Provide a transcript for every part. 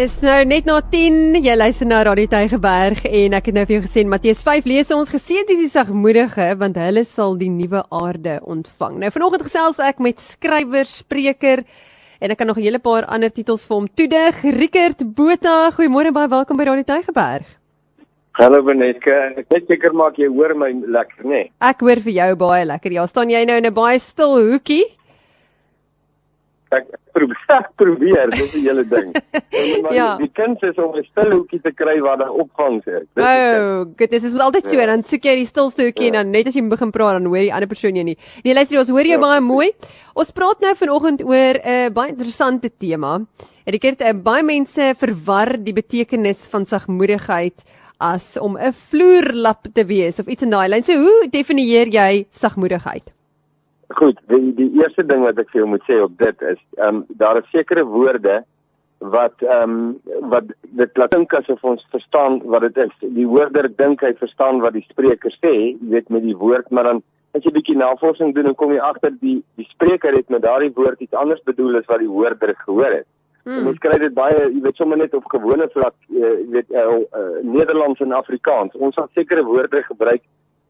Dis nou net na 10. Jy luister na Radio Tygerberg en ek het nou vir jou gesê Matteus 5 lees ons geseënd is die sagmoedige want hulle sal die nuwe aarde ontvang. Nou vanoggend gesels ek met skrywer, spreker en ek kan nog 'n hele paar ander titels vir hom toedig. Rickert Botha, goeiemôre baie welkom by Radio Tygerberg. Hallo Benetka, ek net seker maak jy hoor my lekker, nê? Nee? Ek hoor vir jou baie lekker. Ja, staan jy nou in 'n baie stil hoekie? Ek probeer probeer dis die hele ding. ja. Die kuns is om 'n stil hoekie te kry waar daar opvangs is. Dit oh, dit is dit altyd so ja. dan soek jy die stilste hoekie ja. en dan net as jy begin praat dan hoor die ander persoon jou nie. Nee, luister ons hoor jou ja. baie mooi. Ons praat nou vanoggend oor 'n uh, baie interessante tema. Ek het uh, baie mense verwar die betekenis van sagmoedigheid as om 'n vloerlap te wees of iets in daai lyn. So hoe definieer jy sagmoedigheid? Goed, die die eerste ding wat ek vir jou moet sê op dit is, ehm um, daar is sekere woorde wat ehm um, wat dit laat dink asof ons verstaan wat dit is. Die hoorder dink hy verstaan wat die spreker sê, jy weet met die woord, maar dan as jy bietjie navorsing doen, dan kom jy agter die die spreker het met daardie woord iets anders bedoel as wat die hoorder gehoor het. Hmm. Ons kry dit baie, jy weet sommer net op gewone vlak, uh, jy weet uh, uh, Nederlands en Afrikaans. Ons het sekere woorde gebruik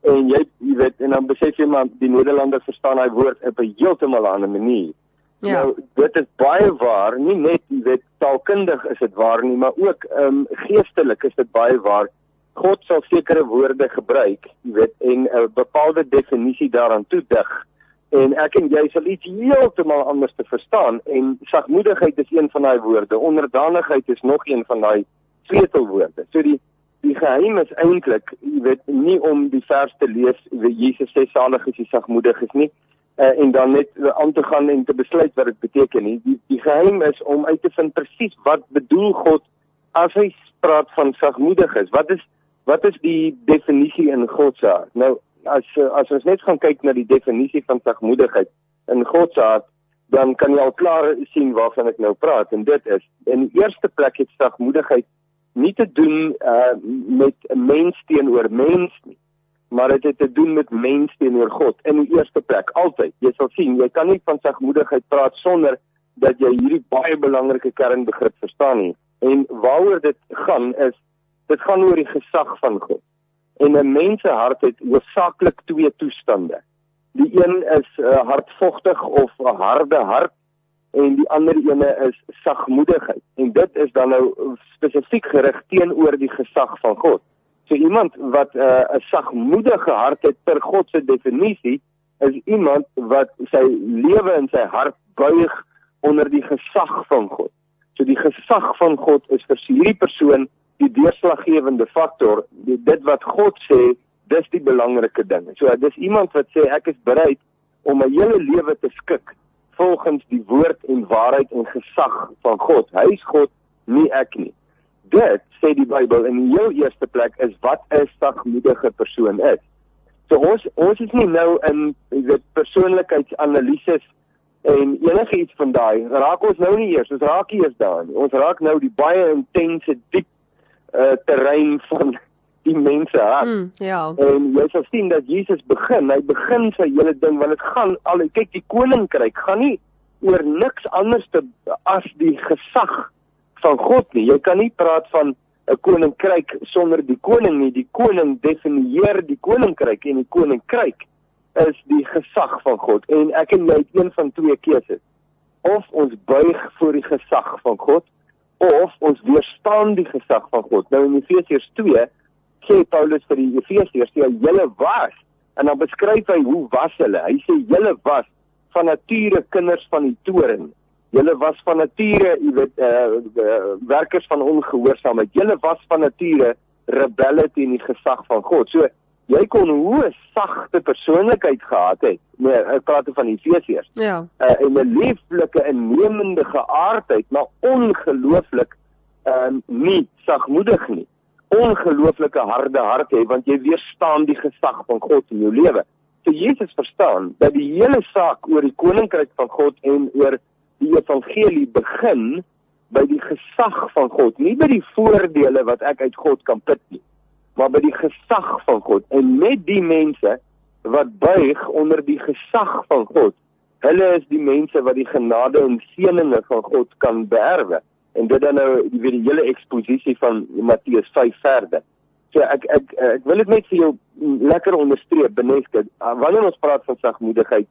en jy jy weet en dan besef jy maar die Nederlanders verstaan daai woord op 'n heeltemal ander manier. Ja. Nou dit is baie waar, nie net jy weet taalkundig is dit waar nie, maar ook ehm um, geestelik is dit baie waar. God sal sekere woorde gebruik, jy weet en 'n bepaalde definisie daaraan toedig en ek en jy sal iets heeltemal anders te verstaan en sagmoedigheid is een van daai woorde, onderdanigheid is nog een van daai sleutelwoorde. So die die geheim is eintlik, jy weet, nie om die vers te lees wie Jesus sê salig is die sagmoedig is nie uh, en dan net aan te gaan en te besluit wat dit beteken nie. Die die geheim is om uit te vind presies wat bedoel God as hy praat van sagmoedig is. Wat is wat is die definisie in God se hart? Nou as as ons net gaan kyk na die definisie van sagmoedigheid in God se hart dan kan jy al klaar sien waarvan ek nou praat en dit is in die eerste plek het sagmoedigheid nie te doen uh met 'n mens teenoor mens nie maar dit het te doen met mens teenoor God in die eerste plek altyd. Jy sal sien jy kan nie van sagmoedigheid praat sonder dat jy hierdie baie belangrike kernbegrip verstaan nie. En waaroor dit gaan is dit gaan oor die gesag van God. En 'n mens se hart het hoofsaaklik twee toestande. Die een is 'n uh, hartvogtig of 'n harde hart en die ander ene is sagmoedigheid en dit is dan nou spesifiek gerig teenoor die gesag van God. So iemand wat uh, 'n uh, sagmoedige hart het per God se definisie is iemand wat sy lewe en sy hart buig onder die gesag van God. So die gesag van God is vir hierdie persoon die deurslaggewende faktor. Dit wat God sê, dis die belangrike ding. So dis iemand wat sê ek is bereid om my hele lewe te skik volgens die woord en waarheid en gesag van God. Hy is God, nie ek nie. Dit sê die Bybel in die heel eerste plek is wat 'n sagmoedige persoon is. So ons ons is nie nou in die persoonlikheidsanalises en enige iets van daai raak ons nou nie eers, ons raak eers daar nie. Ons raak nou die baie intense diep uh terrein van die mense hart. Mm, ja. En jy sal sien dat Jesus begin, hy begin sy hele ding want dit gaan al kyk die koninkryk gaan nie oor niks anders te as die gesag van God nie. Jy kan nie praat van 'n koninkryk sonder die koning nie. Die koning definieer die koninkryk en die koninkryk is die gesag van God en ek en jy het een van twee keuses. Of ons buig voor die gesag van God of ons weerstaan die gesag van God. Nou in Efesiërs 2 sê Paulus vir die Efesiërs, jy julle was en dan beskryf hy hoe was hulle. Hy sê julle was van nature kinders van die toren. Julle was van nature, jy weet, uh, uh werkers van ongehoorsaamheid. Julle was van nature rebelle teen die gesag van God. So jy kon hoe sagte persoonlikheid gehad het. Nee, ek praat van die Efesiërs. Ja. Uh, en 'n lieflike en nemende geaardheid, maar ongelooflik ehm uh, nie sagmoedig nie ongelooflike harde hart hê want jy weerstaan die gesag van God in jou lewe. So Jesus verstaan dat die hele saak oor die koninkryk van God en oor die evangelie begin by die gesag van God, nie by die voordele wat ek uit God kan put nie, maar by die gesag van God. En met die mense wat buig onder die gesag van God, hulle is die mense wat die genade en seëninge van God kan beerwe. En dit dan nou die weet die hele eksposisie van Matteus 5 verder. So ek ek ek wil dit net vir jou lekker onderstreep Beneske. Wanneer ons praat van sagmoedigheid,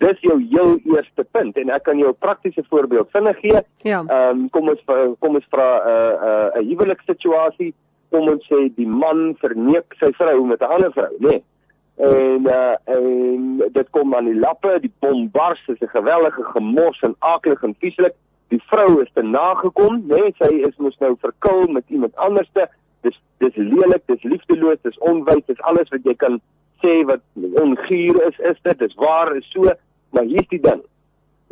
dis jou heel eerste punt en ek kan jou 'n praktiese voorbeeld vinnig gee. Ja. Ehm um, kom ons kom ons vra 'n uh, 'n uh, 'n huwelikssituasie. Kom ons sê die man verneek sy vrou met 'n ander vrou, nê? Nee. En uh, en dit kom aan die lappe, die bom bars, is 'n gewellige gemors en aaklig en vieslik. Die vrou is te nagekom, nê? Nee, sy is mos nou verkil met iemand anderste. Dis dis lelik, dis liefdeloos, dis onwys, dis alles wat jy kan sê wat onguur is, is dit, dis waar, is so. Maar hier's die ding.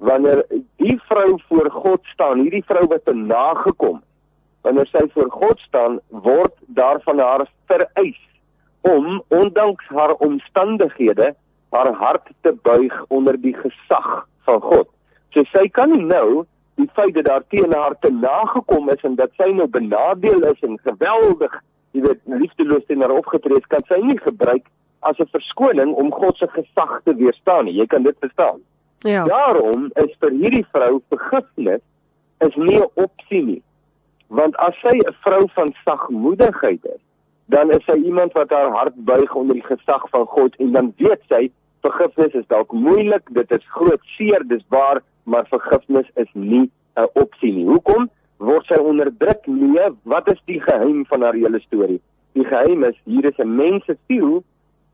Wanneer die vrou voor God staan, hierdie vrou wat te nagekom, wanneer sy voor God staan, word daarvan haar vereis om ondanks haar omstandighede haar hart te buig onder die gesag van God. So sy kan nie nou die feit dat daar teen haar te nagekom is en dat sy nou benadeel is en geweldig, jy weet, liefdeloos teenoor haar opgetree het, kan sy nie gebruik as 'n verskoning om God se gesag te weerstaan nie. Jy kan dit verstaan. Ja. Daarom is vir hierdie vrou vergifnis is nie 'n opsie nie. Want as sy 'n vrou van sagmoedigheid is, dan is sy iemand wat haar hart buig onder die gesag van God en dan weet sy vergifnis is dalk moeilik, dit is groot seer, dis waar, maar vergifnis is nie 'n opsie nie. Hoekom? Word sy onderdruk? Nee, wat is die geheim van haar hele storie? Die geheim is hier is 'n mens se siel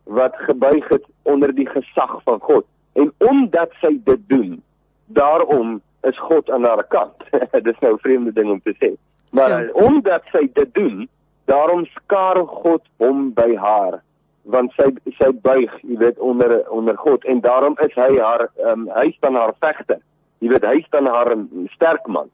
wat gebuig het onder die gesag van God. En omdat sy dit doen, daarom is God aan haar kant. Dis nou 'n vreemde ding om te sê. Maar Ja. omdat sy dit doen, daarom skaar God hom by haar want sy sy buig, jy weet, onder onder God en daarom is hy haar um, hy staan haar vegter. Jy weet, hy staan haar um, sterk man.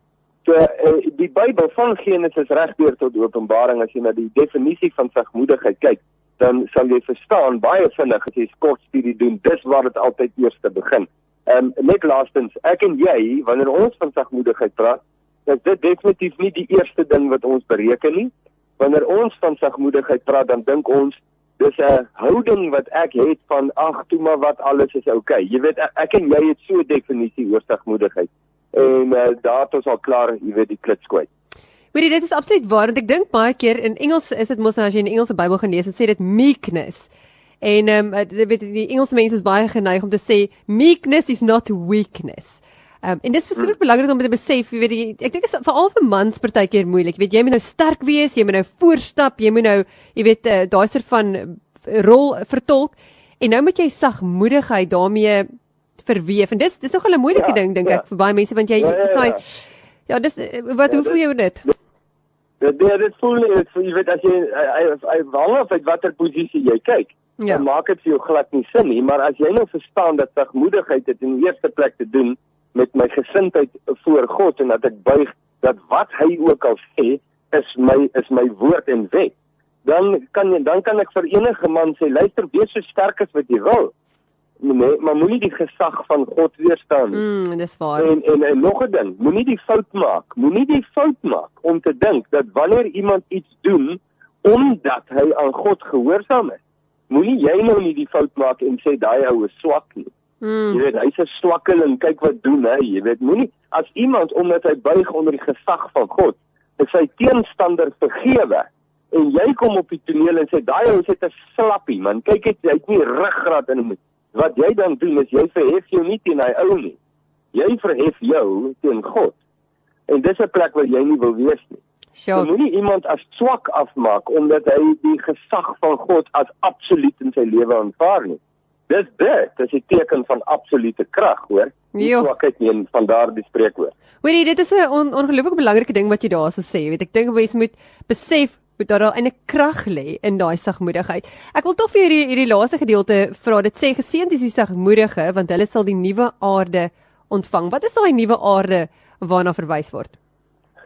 So uh, die Bybel van Genesis regdeur tot Openbaring as jy na die definisie van sagmoedigheid kyk, dan sal jy verstaan baie vinnig as jy kort studie doen, dis waar dit altyd eers te begin. Ehm um, net laastens, ek en jy, wanneer ons van sagmoedigheid praat, is dit definitief nie die eerste ding wat ons bereken nie. Wanneer ons van sagmoedigheid praat, dan dink ons dis 'n houding wat ek het van ag, toe maar wat alles is oukei. Okay. Jy weet ek, en jy het so 'n definisie oor sagmoedigheid. En uh, daar het ons al klaar, jy weet, die klits kwyt. Hoorie, dit is absoluut waar want ek dink baie keer in Engels is dit mos nou as jy in Engelse Bybel gaan lees, dit sê dit meekness. En ehm um, jy weet die Engelse mense is baie geneig om te sê meekness is not weakness. Um, en dit is verskriklik belangrik om te besef, jy weet ek dink is veral vir mans partykeer moeilik. Jy weet jy moet nou sterk wees, jy moet nou voorstap, jy moet nou jy weet uh, daai soort van uh, rol vertolk en nou moet jy sagmoedigheid daarmee verweef. En dis dis nogal 'n moeilike Ja, ding dink ja. ek vir baie mense want jy Ja, ja, ja. saai Ja, dis eh, wat hoe voel jy oor dit? Dit dit, dit voel nie, dit, jy weet as jy hy hang af uit watter posisie jy kyk. Ja. Dan maak dit vir jou glad nie sin nie, maar as jy nou verstaan dat sagmoedigheid dit in die eerste plek te doen met my gesindheid voor God en dat ek buig dat wat hy ook al sê is my is my woord en wet. Dan kan jy dan kan ek vir enige man sê luister wees so sterk as wat jy wil. Nee, maar moenie die gesag van God weerstaan nie. Mm, dis waar. En en, en nog 'n ding, moenie die fout maak. Moenie die fout maak om te dink dat wanneer iemand iets doen omdat hy aan God gehoorsaam is, moenie jy nou nie die fout maak en sê daai ou is swak nie. Jy Mm, weet, hy's 'n swakkeling, kyk wat doen hy. Jy weet, moenie as iemand omdat hy buig onder die gesag van God, is sy teenstander vergewe en jy kom op die toneel en sê daai ou net 'n slappie man. Kyk net, hy het nie ruggraat in hom nie. Wat jy dan doen is jy verhef jou nie teen hy ou nie. Jy verhef jou teen God. En dis 'n plek waar jy nie wil wees nie. Jy sure. moenie iemand as swak afmaak omdat hy die gesag van God as absoluut in sy lewe aanvaar nie. Dis dit, dis 'n teken van absolute krag, hoor. Nie swakheid nie van daardie spreekwoord. Hoorie, dit is 'n on, ongelooflik belangrike ding wat jy daar so sê. Weet, ek dink mense moet besef hoe daar 'n krag lê in daai sagmoedigheid. Ek wil tog vir hierdie hierdie laaste gedeelte vra. Dit sê geseënd is die sagmoedige want hulle sal die nuwe aarde ontvang. Wat is daai nuwe aarde waarna verwys word?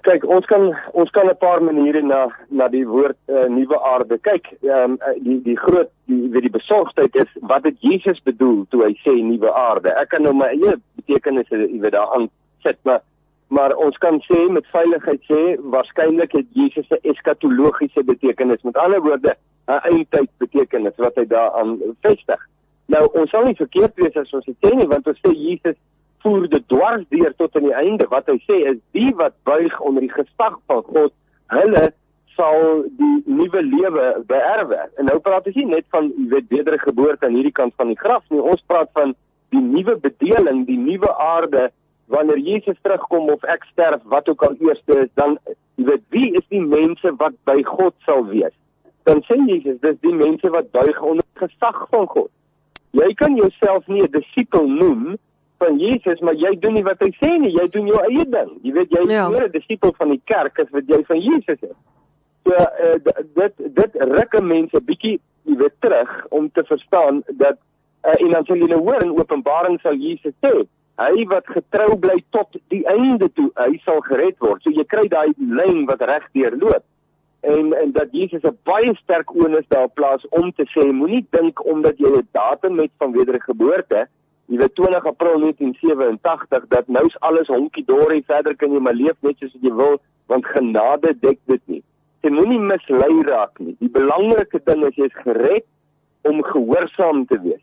Kyk, ons kan ons kan 'n paar maniere na na die woord uh, nuwe aarde kyk. Ehm um, die die groot die weet die besorgdheid is wat het Jesus bedoel toe hy sê nuwe aarde? Ek kan nou my eie betekenisse jy weet daaraan sit, maar maar ons kan sê met veiligheid sê waarskynlik het Jesus 'n eskatologiese betekenis. Met ander woorde, 'n eindtyd betekenis wat hy daaraan vestig. Nou ons sal nie verkeerd wees as ons dit sê nie want ons sê Jesus voer dit dwars deur tot aan die einde. Wat hy sê is die wat buig onder die gesag van God, hulle sal die nuwe lewe beerwe. En nou praat ons nie net van jy weet wedergeboorte aan hierdie kant van die graf nie. Ons praat van die nuwe bedeling, die nuwe aarde wanneer Jesus terugkom of ek sterf, wat ook al eerste is, dan jy weet wie is die mense wat by God sal wees? Dan sê Jesus, dis die mense wat buig onder gesag van God. Jy kan jouself nie 'n disipel noem van Jesus, maar jy doen nie wat hy sê nie, jy doen jou eie ding. Jy weet jy is ja. meer 'n disipel van die kerk as wat jy van Jesus is. So uh, dit dit rukke mense bietjie jy weet terug om te verstaan dat uh, en dan sal jy nou hoor in Openbaring sal Jesus sê hy wat getrou bly tot die einde toe hy sal gered word. So jy kry daai lyn wat regdeur loop. En en dat Jesus 'n baie sterk onus daar plaas om te sê moenie dink omdat jy 'n datum het van wedergeboorte Jy weet 20 April 1987 dat nou's alles honkie dorie verder kan jy maar leef net soos jy wil want genade dek dit nie jy moenie mislei raak nie. Die belangrike ding is jy's gered om gehoorsaam te wees.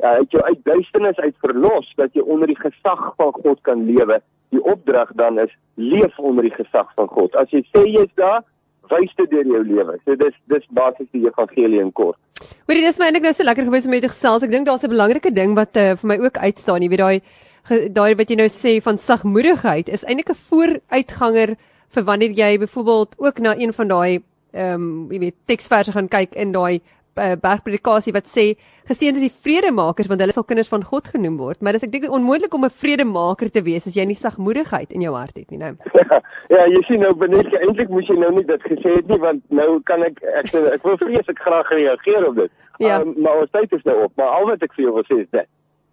Ja, uit jou uit duisternis uit verlos dat jy onder die gesag van God kan lewe. Die opdrag dan is leef onder die gesag van God. As jy sê jy's daar, wys dit deur jou lewe. So dis dis basies die evangelie in kort. Hoorie, dis my eintlik nou so lekker gewees om met jou gesels. Ek dink daar's 'n belangrike ding wat uh, vir my ook uitstaan. Jy weet daai daai wat jy nou sê van sagmoedigheid is eintlik 'n vooruitganger vir wanneer jy byvoorbeeld ook na een van daai ehm um, jy weet teksverse gaan kyk in daai uh, bergpredikasie wat sê geseënd is die vredemakers want hulle sal kinders van God genoem word. Maar dis ek dink onmoontlik om 'n vredemaker te wees as jy nie sagmoedigheid in jou hart het nie nou. Ja, ja jy sien nou benet eintlik moes jy nou nie dit gesê het nie want nou kan ek ek ek wil vreeslik graag reageer op dit. Ja. um, maar ons tyd is nou op maar al wat ek vir jou wil sê is dit.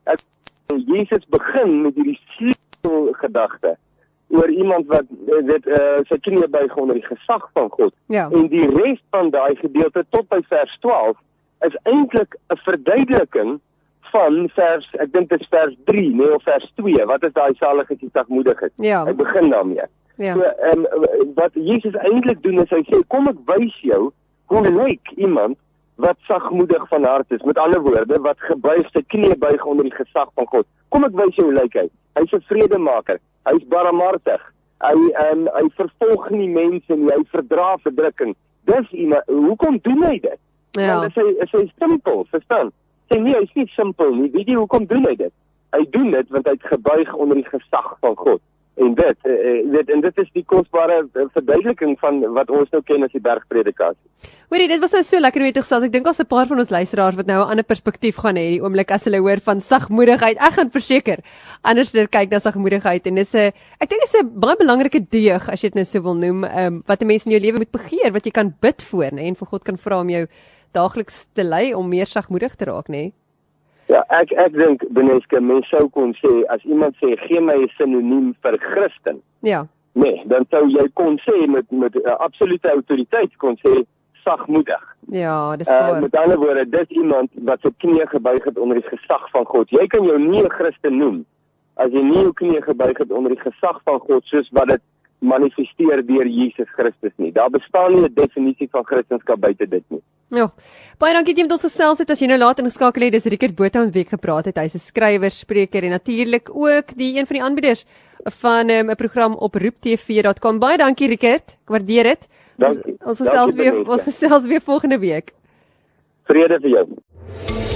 Ek Jesus begin met hierdie gedagte oor iemand wat eh, dit uh, sy knie buig onder die gesag van God. Ja. En die res van daai gedeelte tot by vers 12 is eintlik 'n verduideliking van vers ek dink dit is vers 3 nee of vers 2 wat is daai saligheid en sagmoedigheid. Ja. Hy begin daarmee. Ja. So ehm um, wat Jesus eintlik doen is hy sê kom ek wys jou hoe lyk iemand wat sagmoedig van hart is. Met ander woorde wat gebuig sy knie buig onder die gesag van God. Kom ek wys jou hoe lyk hy. Hy's 'n vredemaker. Hy's barmhartig. Hy en hy vervolg nie mense nie. Hy verdra verdrukking. Dis iemand hoekom doen hy dit? Ja. Want dit is hy simpel, verstaan? Sê nie hy's nie simpel nie. Weet jy hoekom doen hy dit? Hy doen dit want hy't gebuig onder die gesag van God en dit uh, weet en dit is die kosbare verduideliking van wat ons nou ken as die bergpredikasie. Hoorie, dit was nou so lekker om te gesels. Ek dink daar's 'n paar van ons luisteraars wat nou 'n ander perspektief gaan hê die oomblik as hulle hoor van sagmoedigheid. Ek gaan verseker anders dit kyk na sagmoedigheid en dis 'n ek dink dit is 'n baie belangrike deeg as jy dit nou so wil noem, um, wat 'n mens in jou lewe moet begeer, wat jy kan bid voor, nê, en vir God kan vra om jou daagliks te lei om meer sagmoedig te raak, nê. Ja, ek ek dink Beneske mens sou kon sê as iemand sê gee my 'n sinoniem vir Christen. Ja. Nee, dan sou jy kon sê met met 'n uh, absolute autoriteit kon sê sagmoedig. Ja, dis waar. Uh, met ander woorde, dis iemand wat sy knie gebuig het onder die gesag van God. Jy kan jou nie 'n Christen noem as jy nie jou knie gebuig het onder die gesag van God soos wat dit manifesteer deur Jesus Christus nie. Daar bestaan nie 'n definisie van Christendom buite dit nie. Ja. Baie dankie dat jy met ons gesels het. As jy nou laat ingeskakel het, dis Rickert Botha met wie ek gepraat het. Hy's 'n skrywer, spreker en natuurlik ook die een van die aanbieders van ehm, 'n um, program op roeptv.com. Baie dankie Rickert. Ek waardeer dit. Dankie. Ons gesels weer ons gesels weer volgende week. Vrede vir jou.